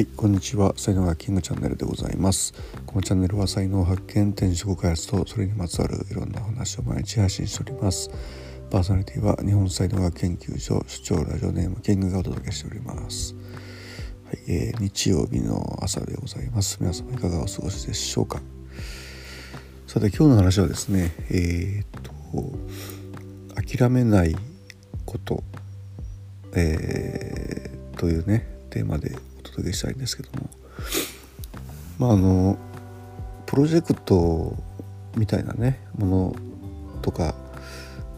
はいこんにちは。才能がキングチャンネルでございます。このチャンネルは才能発見転職開発とそれにまつわるいろんな話を毎日配信しております。パーソナリティは日本才能学研究所主張ラジオネームキングがお届けしております。はい、えー、日曜日の朝でございます。皆様いかがお過ごしでしょうか。さて今日の話はですねえー、っと諦めないこと、えー、というねテーマでお届けしたいんですけどもまああのプロジェクトみたいなねものとか、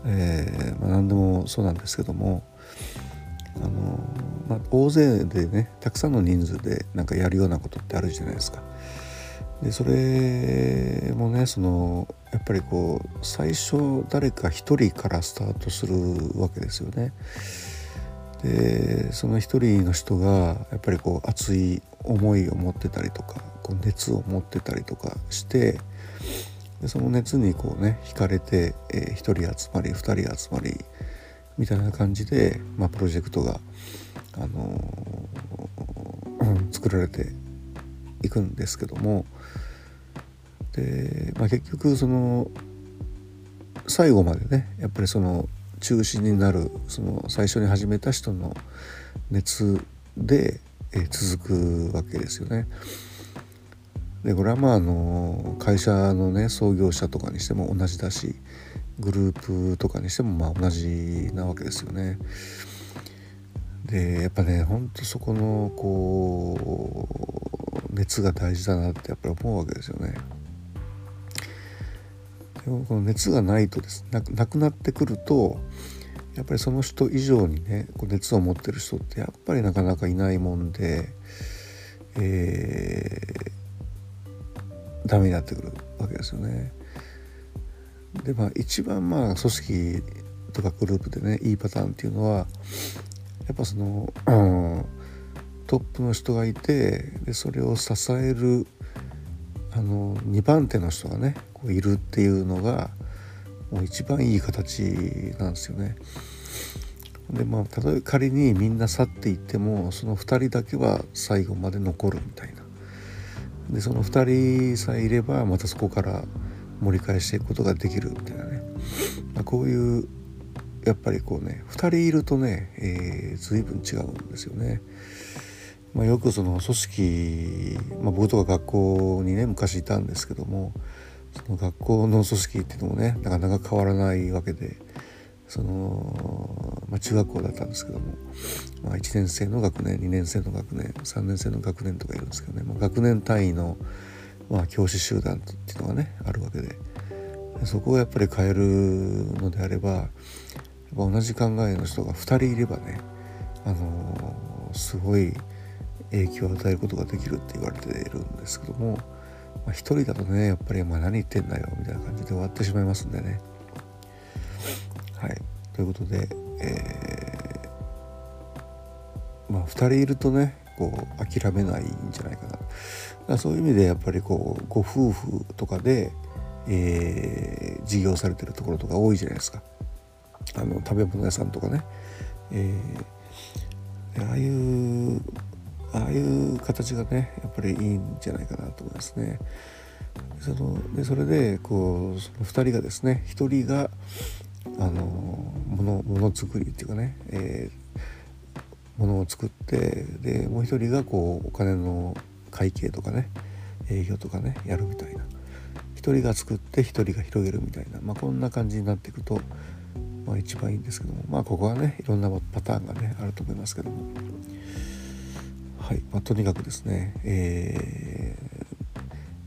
えーまあ、何でもそうなんですけどもあの、まあ、大勢でねたくさんの人数でなんかやるようなことってあるじゃないですか。でそれもねそのやっぱりこう最初誰か一人からスタートするわけですよね。でその一人の人がやっぱりこう熱い思いを持ってたりとかこう熱を持ってたりとかしてでその熱にこうね惹かれて、えー、1人集まり2人集まりみたいな感じで、まあ、プロジェクトが、あのー、作られていくんですけどもで、まあ、結局その最後までねやっぱりその中心になるその最初に始めた人の熱で、え続くわけですよね。でこれはまああの会社のね創業者とかにしても同じだしグループとかにしてもまあ同じなわけですよね。でやっぱねほんとそこのこう熱が大事だなってやっぱり思うわけですよね。でもこの熱がないとですななくなってくるとやっぱりその人以上にねこう熱を持ってる人ってやっぱりなかなかいないもんで、えー、ダメになってくるわけですよね。でまあ一番まあ組織とかグループでねいいパターンっていうのはやっぱその、うん、トップの人がいてでそれを支えるあの2番手の人がねいるっていうのがもう一番いい形なんですよね。でまあ例えば仮にみんな去っていってもその2人だけは最後まで残るみたいな。でその2人さえいればまたそこから盛り返していくことができるみたいなね、まあ、こういうやっぱりこうね2人いるとね、えー、随分違うんですよね。まあ、よくその組織、まあ、僕とか学校にね昔いたんですけどもその学校の組織っていうのもねなかなか変わらないわけでその、まあ、中学校だったんですけども、まあ、1年生の学年2年生の学年3年生の学年とかいるんですけどね、まあ、学年単位の、まあ、教師集団っていうのがねあるわけでそこをやっぱり変えるのであれば同じ考えの人が2人いればねあのすごい影響を与えることができるって言われているんですけども、まあ、1人だとねやっぱり「ま、何言ってんだよ」みたいな感じで終わってしまいますんでね。はい。ということで、えー、まあ2人いるとねこう諦めないんじゃないかな。だかそういう意味でやっぱりこうご夫婦とかで、えー、事業されてるところとか多いじゃないですか。あの食べ物屋さんとかね、えー、ああいうああいう形がねやっぱりいいんじゃないかなと思いますね。そのでそれでこうその2人がですね1人があのものもの作りっていうかね、えー、ものを作ってでもう1人がこうお金の会計とかね営業とかねやるみたいな1人が作って1人が広げるみたいな、まあ、こんな感じになっていくと、まあ、一番いいんですけどもまあここはねいろんなパターンがねあると思いますけども。はい。まあ、とにかくですね、え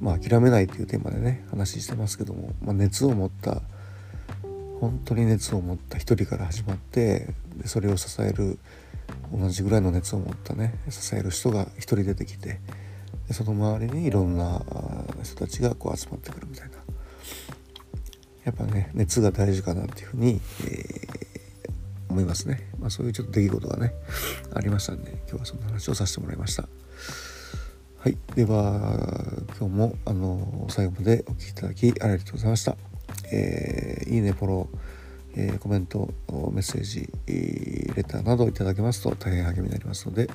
ー、まあ、諦めないというテーマでね話してますけども、まあ、熱を持った本当に熱を持った一人から始まってでそれを支える同じぐらいの熱を持ったね支える人が一人出てきてでその周りにいろんな人たちがこう集まってくるみたいな。やっぱね熱が大事かなっていうふうに、えー、思いますね、まあ、そういうちょっと出来事がねありましたんで今日はそんな話をさせてもらいました。はい。では今日もあの最後までお聴きいただきありがとうございました、えー、いいねフォロー、えー、コメントメッセージレターなどいただけますと大変励みになりますのでよ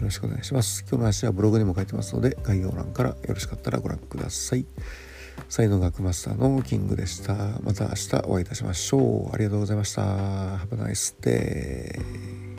ろしくお願いします。今日の話はブログにも書いてますので概要欄からよろしかったらご覧ください。才能学マスターのキングでした。また明日お会いいたしましょう。ありがとうございました。Have a nice day